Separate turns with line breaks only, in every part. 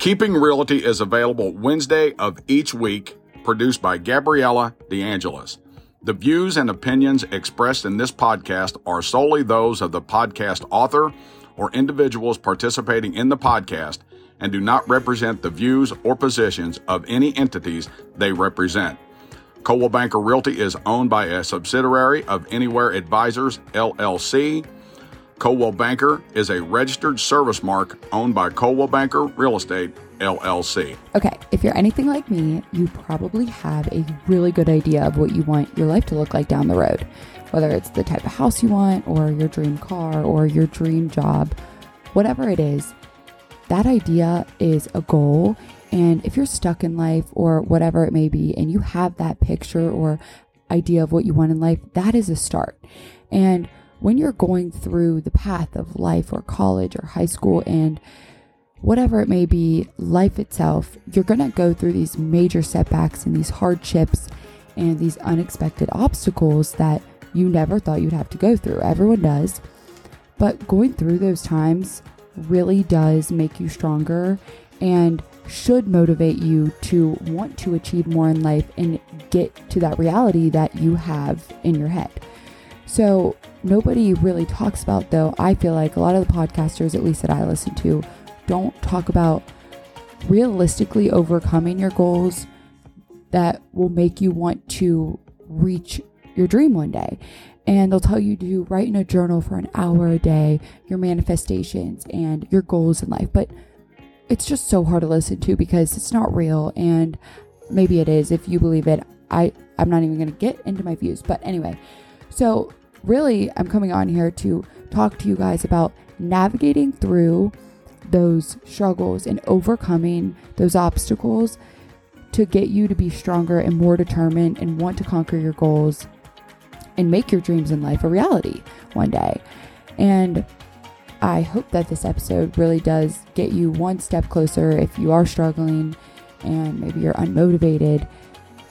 Keeping Realty is available Wednesday of each week, produced by Gabriella DeAngelis. The views and opinions expressed in this podcast are solely those of the podcast author or individuals participating in the podcast and do not represent the views or positions of any entities they represent. Coldwell Banker Realty is owned by a subsidiary of Anywhere Advisors, LLC. Coldwell Banker is a registered service mark owned by Coldwell Banker Real Estate, LLC.
Okay, if you're anything like me, you probably have a really good idea of what you want your life to look like down the road. Whether it's the type of house you want, or your dream car, or your dream job, whatever it is, that idea is a goal. And if you're stuck in life or whatever it may be, and you have that picture or idea of what you want in life, that is a start. And when you're going through the path of life or college or high school and whatever it may be, life itself, you're going to go through these major setbacks and these hardships and these unexpected obstacles that you never thought you'd have to go through. Everyone does. But going through those times really does make you stronger and should motivate you to want to achieve more in life and get to that reality that you have in your head. So, nobody really talks about, though, I feel like a lot of the podcasters, at least that I listen to, don't talk about realistically overcoming your goals that will make you want to reach your dream one day. And they'll tell you to write in a journal for an hour a day your manifestations and your goals in life. But it's just so hard to listen to because it's not real. And maybe it is if you believe it. I, I'm not even going to get into my views. But anyway, so really, I'm coming on here to talk to you guys about navigating through those struggles and overcoming those obstacles to get you to be stronger and more determined and want to conquer your goals and make your dreams in life a reality one day. And I hope that this episode really does get you one step closer if you are struggling and maybe you're unmotivated.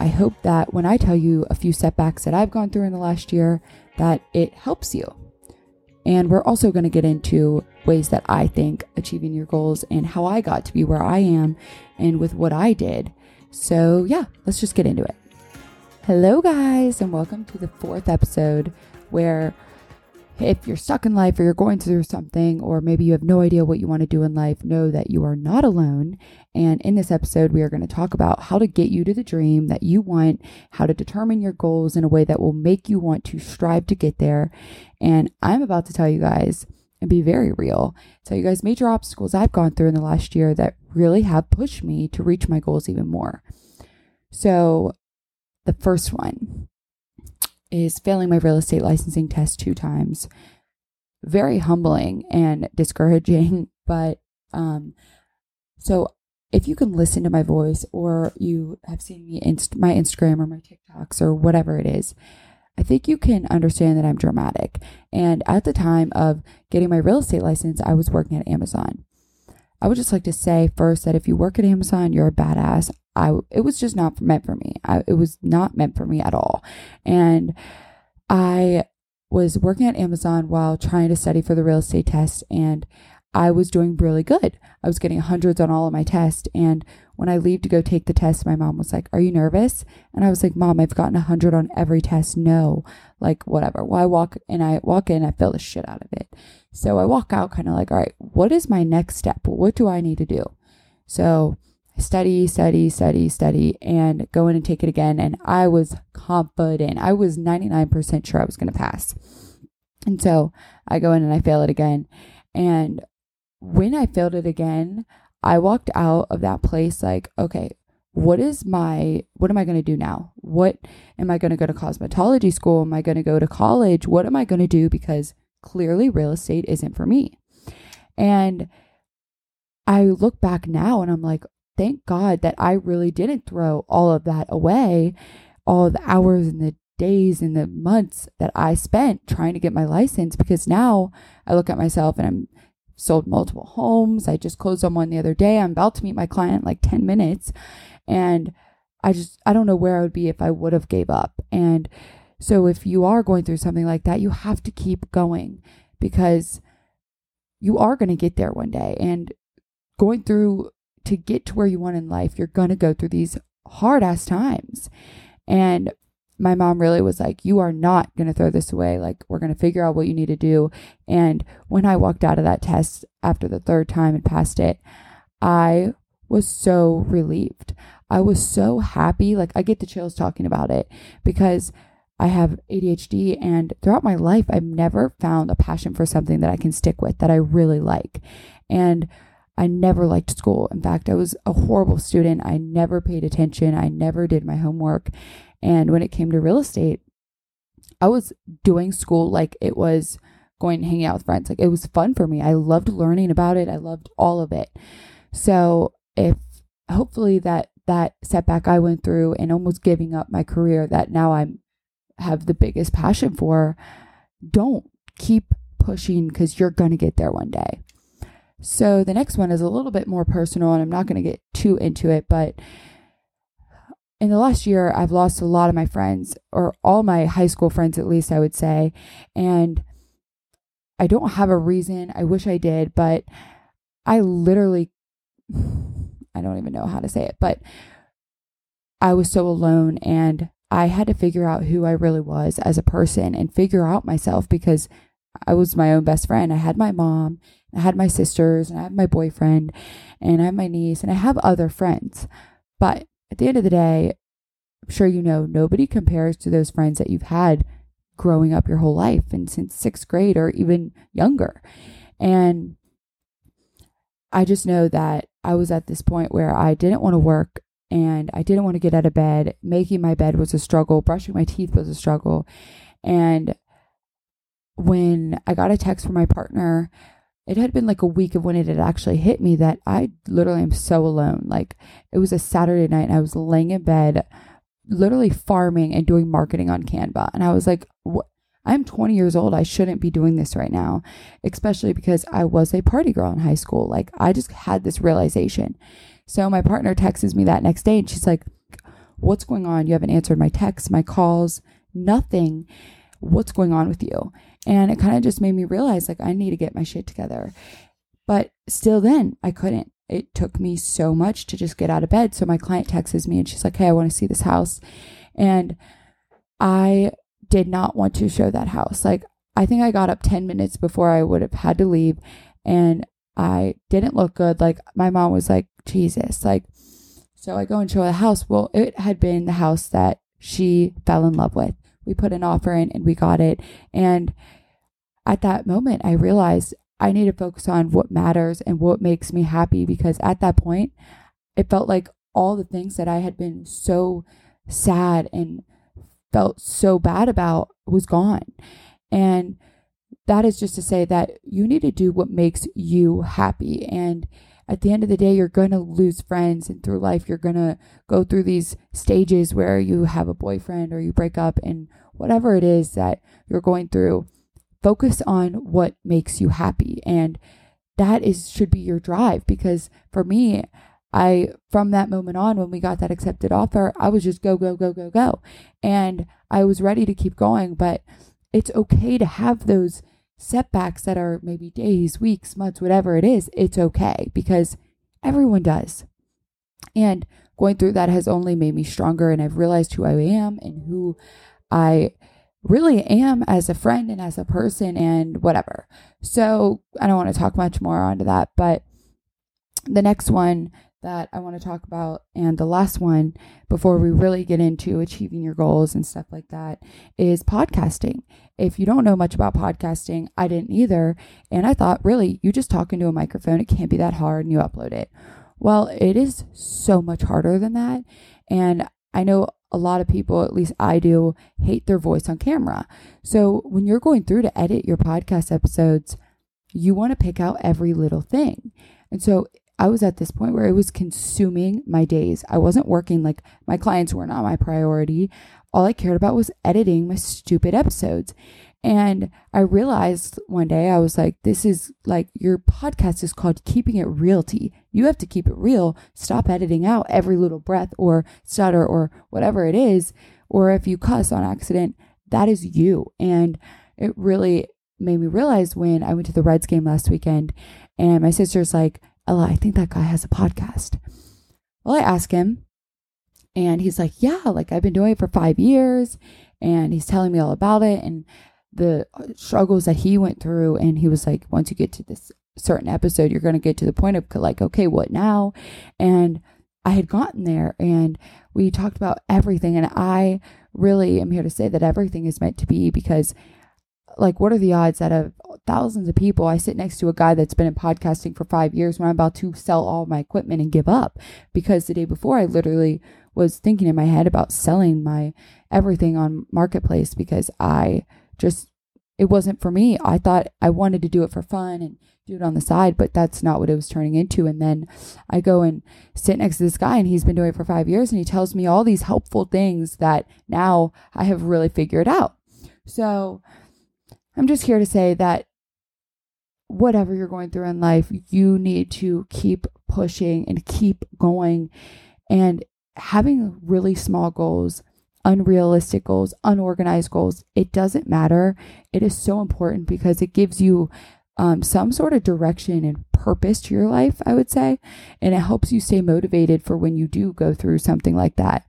I hope that when I tell you a few setbacks that I've gone through in the last year, that it helps you. And we're also going to get into ways that I think achieving your goals and how I got to be where I am and with what I did. So, yeah, let's just get into it. Hello, guys, and welcome to the fourth episode where if you're stuck in life or you're going through something, or maybe you have no idea what you want to do in life, know that you are not alone. And in this episode, we are going to talk about how to get you to the dream that you want, how to determine your goals in a way that will make you want to strive to get there. And I'm about to tell you guys and be very real, tell you guys major obstacles I've gone through in the last year that really have pushed me to reach my goals even more. So, the first one is failing my real estate licensing test two times. Very humbling and discouraging, but um, so if you can listen to my voice or you have seen me inst- my Instagram or my TikToks or whatever it is, I think you can understand that I'm dramatic. And at the time of getting my real estate license, I was working at Amazon. I would just like to say first that if you work at Amazon, you're a badass. I it was just not meant for me. I, it was not meant for me at all. And I was working at Amazon while trying to study for the real estate test and I was doing really good. I was getting hundreds on all of my tests. And when I leave to go take the test, my mom was like, Are you nervous? And I was like, Mom, I've gotten a hundred on every test. No, like whatever. Well, I walk and I walk in, I feel the shit out of it. So I walk out kind of like, All right, what is my next step? What do I need to do? So study, study, study, study, and go in and take it again. And I was confident. I was 99% sure I was going to pass. And so I go in and I fail it again. And when I failed it again, I walked out of that place like, okay, what is my what am I going to do now? What am I going to go to cosmetology school? Am I going to go to college? What am I going to do because clearly real estate isn't for me. And I look back now and I'm like, thank God that I really didn't throw all of that away, all the hours and the days and the months that I spent trying to get my license because now I look at myself and I'm sold multiple homes. I just closed on one the other day. I'm about to meet my client in like 10 minutes. And I just, I don't know where I would be if I would have gave up. And so if you are going through something like that, you have to keep going because you are going to get there one day. And going through to get to where you want in life, you're going to go through these hard ass times. And my mom really was like, You are not going to throw this away. Like, we're going to figure out what you need to do. And when I walked out of that test after the third time and passed it, I was so relieved. I was so happy. Like, I get the chills talking about it because I have ADHD, and throughout my life, I've never found a passion for something that I can stick with that I really like. And I never liked school. In fact, I was a horrible student. I never paid attention. I never did my homework. And when it came to real estate, I was doing school like it was going and hanging out with friends. Like it was fun for me. I loved learning about it. I loved all of it. So if hopefully that that setback I went through and almost giving up my career that now I'm have the biggest passion for, don't keep pushing because you're going to get there one day. So the next one is a little bit more personal, and I'm not going to get too into it, but in the last year, I've lost a lot of my friends, or all my high school friends, at least, I would say. And I don't have a reason. I wish I did, but I literally, I don't even know how to say it, but I was so alone and I had to figure out who I really was as a person and figure out myself because I was my own best friend. I had my mom, I had my sisters, and I had my boyfriend, and I have my niece, and I have other friends. But at the end of the day, I'm sure you know, nobody compares to those friends that you've had growing up your whole life and since sixth grade or even younger. And I just know that I was at this point where I didn't want to work and I didn't want to get out of bed. Making my bed was a struggle, brushing my teeth was a struggle. And when I got a text from my partner, it had been like a week of when it had actually hit me that I literally am so alone. Like it was a Saturday night and I was laying in bed, literally farming and doing marketing on Canva. And I was like, what? I'm 20 years old. I shouldn't be doing this right now, especially because I was a party girl in high school. Like I just had this realization. So my partner texts me that next day and she's like, What's going on? You haven't answered my texts, my calls, nothing. What's going on with you? And it kind of just made me realize like I need to get my shit together. But still, then I couldn't. It took me so much to just get out of bed. So my client texts me and she's like, Hey, I want to see this house. And I did not want to show that house. Like, I think I got up 10 minutes before I would have had to leave. And I didn't look good. Like, my mom was like, Jesus. Like, so I go and show the house. Well, it had been the house that she fell in love with. We put an offer in and we got it. And at that moment, I realized I need to focus on what matters and what makes me happy because at that point, it felt like all the things that I had been so sad and felt so bad about was gone. And that is just to say that you need to do what makes you happy. And at the end of the day, you're going to lose friends, and through life, you're going to go through these stages where you have a boyfriend or you break up, and whatever it is that you're going through, focus on what makes you happy. And that is should be your drive because for me, I from that moment on when we got that accepted offer, I was just go go go go go. And I was ready to keep going, but it's okay to have those setbacks that are maybe days, weeks, months, whatever it is, it's okay because everyone does. And going through that has only made me stronger and I've realized who I am and who I really am as a friend and as a person and whatever. So I don't want to talk much more onto that, but the next one that I want to talk about, and the last one before we really get into achieving your goals and stuff like that, is podcasting. If you don't know much about podcasting, I didn't either. And I thought, really, you just talk into a microphone, it can't be that hard, and you upload it. Well, it is so much harder than that. And I know a lot of people, at least I do, hate their voice on camera. So when you're going through to edit your podcast episodes, you want to pick out every little thing. And so I was at this point where it was consuming my days. I wasn't working, like my clients were not my priority. All I cared about was editing my stupid episodes. And I realized one day, I was like, this is like your podcast is called Keeping It Realty. You have to keep it real. Stop editing out every little breath or stutter or whatever it is. Or if you cuss on accident, that is you. And it really made me realize when I went to the Reds game last weekend and my sister's like, Ella, I think that guy has a podcast. Well, I ask him, and he's like, Yeah, like I've been doing it for five years. And he's telling me all about it and the uh, struggles that he went through. And he was like, Once you get to this certain episode, you're going to get to the point of like, okay, what now? And I had gotten there and we talked about everything. And I really am here to say that everything is meant to be because, like, what are the odds that of thousands of people, I sit next to a guy that's been in podcasting for five years when I'm about to sell all my equipment and give up? Because the day before, I literally was thinking in my head about selling my everything on Marketplace because I just, it wasn't for me. I thought I wanted to do it for fun and do it on the side, but that's not what it was turning into. And then I go and sit next to this guy, and he's been doing it for five years, and he tells me all these helpful things that now I have really figured out. So I'm just here to say that whatever you're going through in life, you need to keep pushing and keep going. And having really small goals, unrealistic goals, unorganized goals, it doesn't matter. It is so important because it gives you um, some sort of direction and purpose to your life, I would say. And it helps you stay motivated for when you do go through something like that.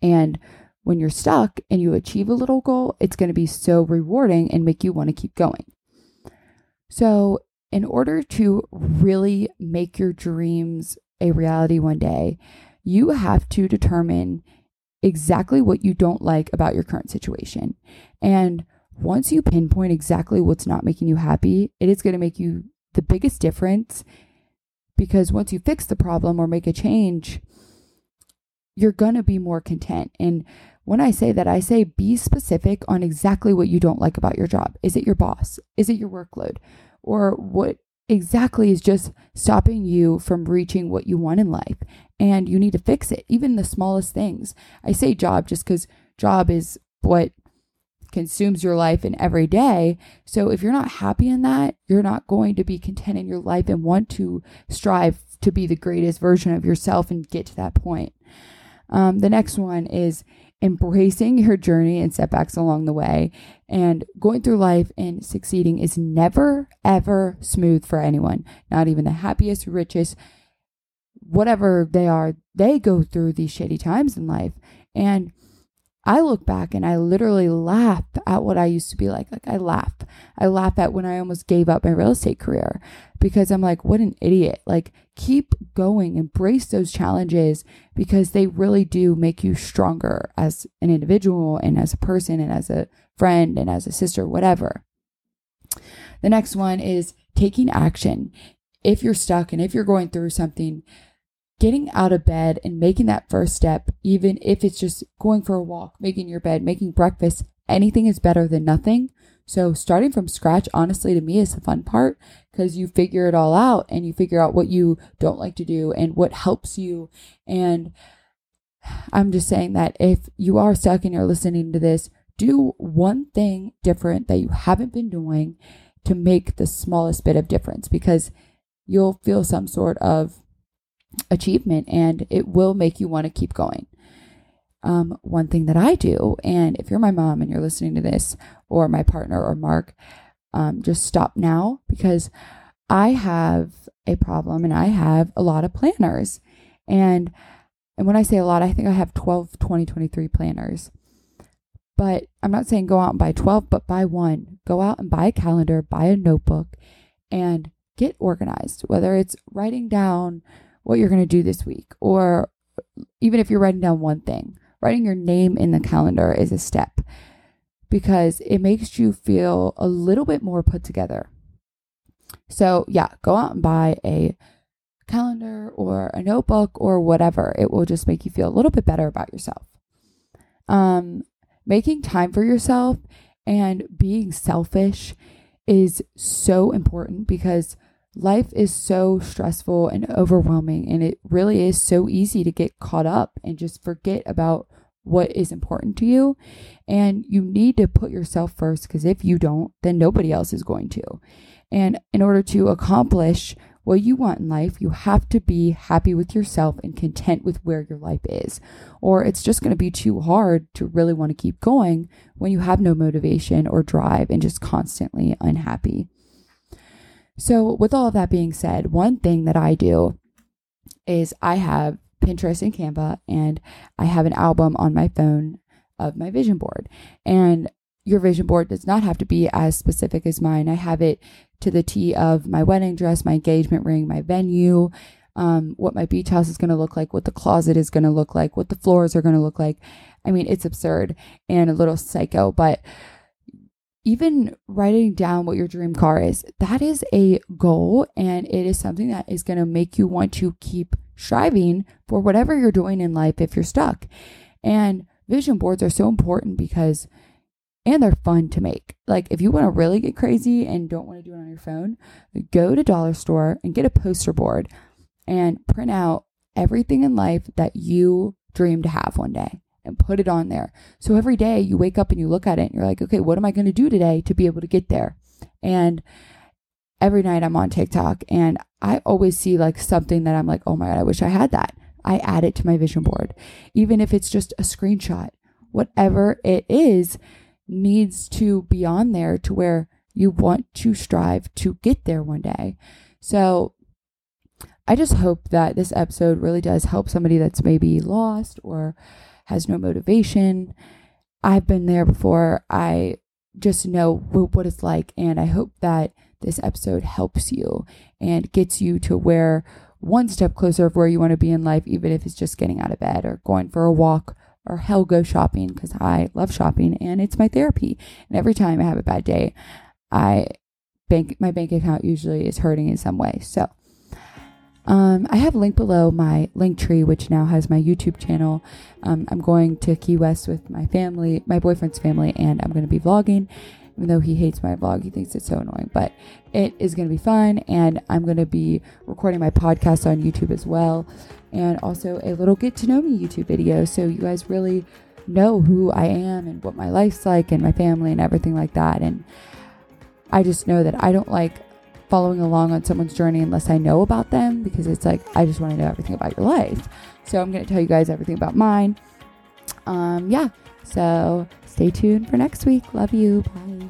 And when you're stuck and you achieve a little goal, it's going to be so rewarding and make you want to keep going. So, in order to really make your dreams a reality one day, you have to determine exactly what you don't like about your current situation. And once you pinpoint exactly what's not making you happy, it is going to make you the biggest difference because once you fix the problem or make a change, you're going to be more content. And when I say that, I say be specific on exactly what you don't like about your job. Is it your boss? Is it your workload? Or what exactly is just stopping you from reaching what you want in life? And you need to fix it, even the smallest things. I say job just because job is what consumes your life in every day. So if you're not happy in that, you're not going to be content in your life and want to strive to be the greatest version of yourself and get to that point. Um, the next one is embracing your journey and setbacks along the way. And going through life and succeeding is never, ever smooth for anyone, not even the happiest, richest, whatever they are. They go through these shitty times in life. And I look back and I literally laugh at what I used to be like. Like I laugh. I laugh at when I almost gave up my real estate career because I'm like, what an idiot. Like keep going, embrace those challenges because they really do make you stronger as an individual and as a person and as a friend and as a sister, whatever. The next one is taking action. If you're stuck and if you're going through something, getting out of bed and making that first step, even if it's just going for a walk, making your bed, making breakfast, anything is better than nothing. So starting from scratch, honestly, to me is the fun part because you figure it all out and you figure out what you don't like to do and what helps you. And I'm just saying that if you are stuck and you're listening to this, do one thing different that you haven't been doing to make the smallest bit of difference because you'll feel some sort of achievement and it will make you want to keep going. Um, one thing that I do, and if you're my mom and you're listening to this, or my partner or Mark, um, just stop now because I have a problem and I have a lot of planners. And and when I say a lot, I think I have 12 2023 planners. But I'm not saying go out and buy 12, but buy one. Go out and buy a calendar, buy a notebook, and get organized, whether it's writing down what you're going to do this week, or even if you're writing down one thing, writing your name in the calendar is a step because it makes you feel a little bit more put together. So, yeah, go out and buy a calendar or a notebook or whatever. It will just make you feel a little bit better about yourself. Um, making time for yourself and being selfish is so important because life is so stressful and overwhelming, and it really is so easy to get caught up and just forget about what is important to you. And you need to put yourself first because if you don't, then nobody else is going to. And in order to accomplish what you want in life, you have to be happy with yourself and content with where your life is. Or it's just going to be too hard to really want to keep going when you have no motivation or drive and just constantly unhappy. So, with all of that being said, one thing that I do is I have Pinterest and Canva, and I have an album on my phone of my vision board. And your vision board does not have to be as specific as mine. I have it to the T of my wedding dress, my engagement ring, my venue, um, what my beach house is going to look like, what the closet is going to look like, what the floors are going to look like. I mean, it's absurd and a little psycho, but even writing down what your dream car is, that is a goal and it is something that is going to make you want to keep striving for whatever you're doing in life if you're stuck. And vision boards are so important because and they're fun to make. Like if you want to really get crazy and don't want to do it on your phone, go to dollar store and get a poster board and print out everything in life that you dream to have one day and put it on there. So every day you wake up and you look at it and you're like, okay, what am I going to do today to be able to get there? And every night I'm on TikTok and I always see like something that I'm like, oh my God, I wish I had that. I add it to my vision board, even if it's just a screenshot, whatever it is needs to be on there to where you want to strive to get there one day. So I just hope that this episode really does help somebody that's maybe lost or has no motivation. I've been there before. I just know what it's like. And I hope that this episode helps you and gets you to where one step closer of where you want to be in life, even if it's just getting out of bed or going for a walk or hell go shopping because I love shopping and it's my therapy. And every time I have a bad day, I bank my bank account usually is hurting in some way. So um, I have a link below my link tree, which now has my YouTube channel. Um, I'm going to Key West with my family, my boyfriend's family, and I'm going to be vlogging even though he hates my vlog, he thinks it's so annoying. But it is going to be fun, and I'm going to be recording my podcast on YouTube as well, and also a little get to know me YouTube video, so you guys really know who I am and what my life's like, and my family, and everything like that. And I just know that I don't like following along on someone's journey unless I know about them because it's like I just want to know everything about your life. So I'm going to tell you guys everything about mine. Um, yeah. So stay tuned for next week. Love you. Bye.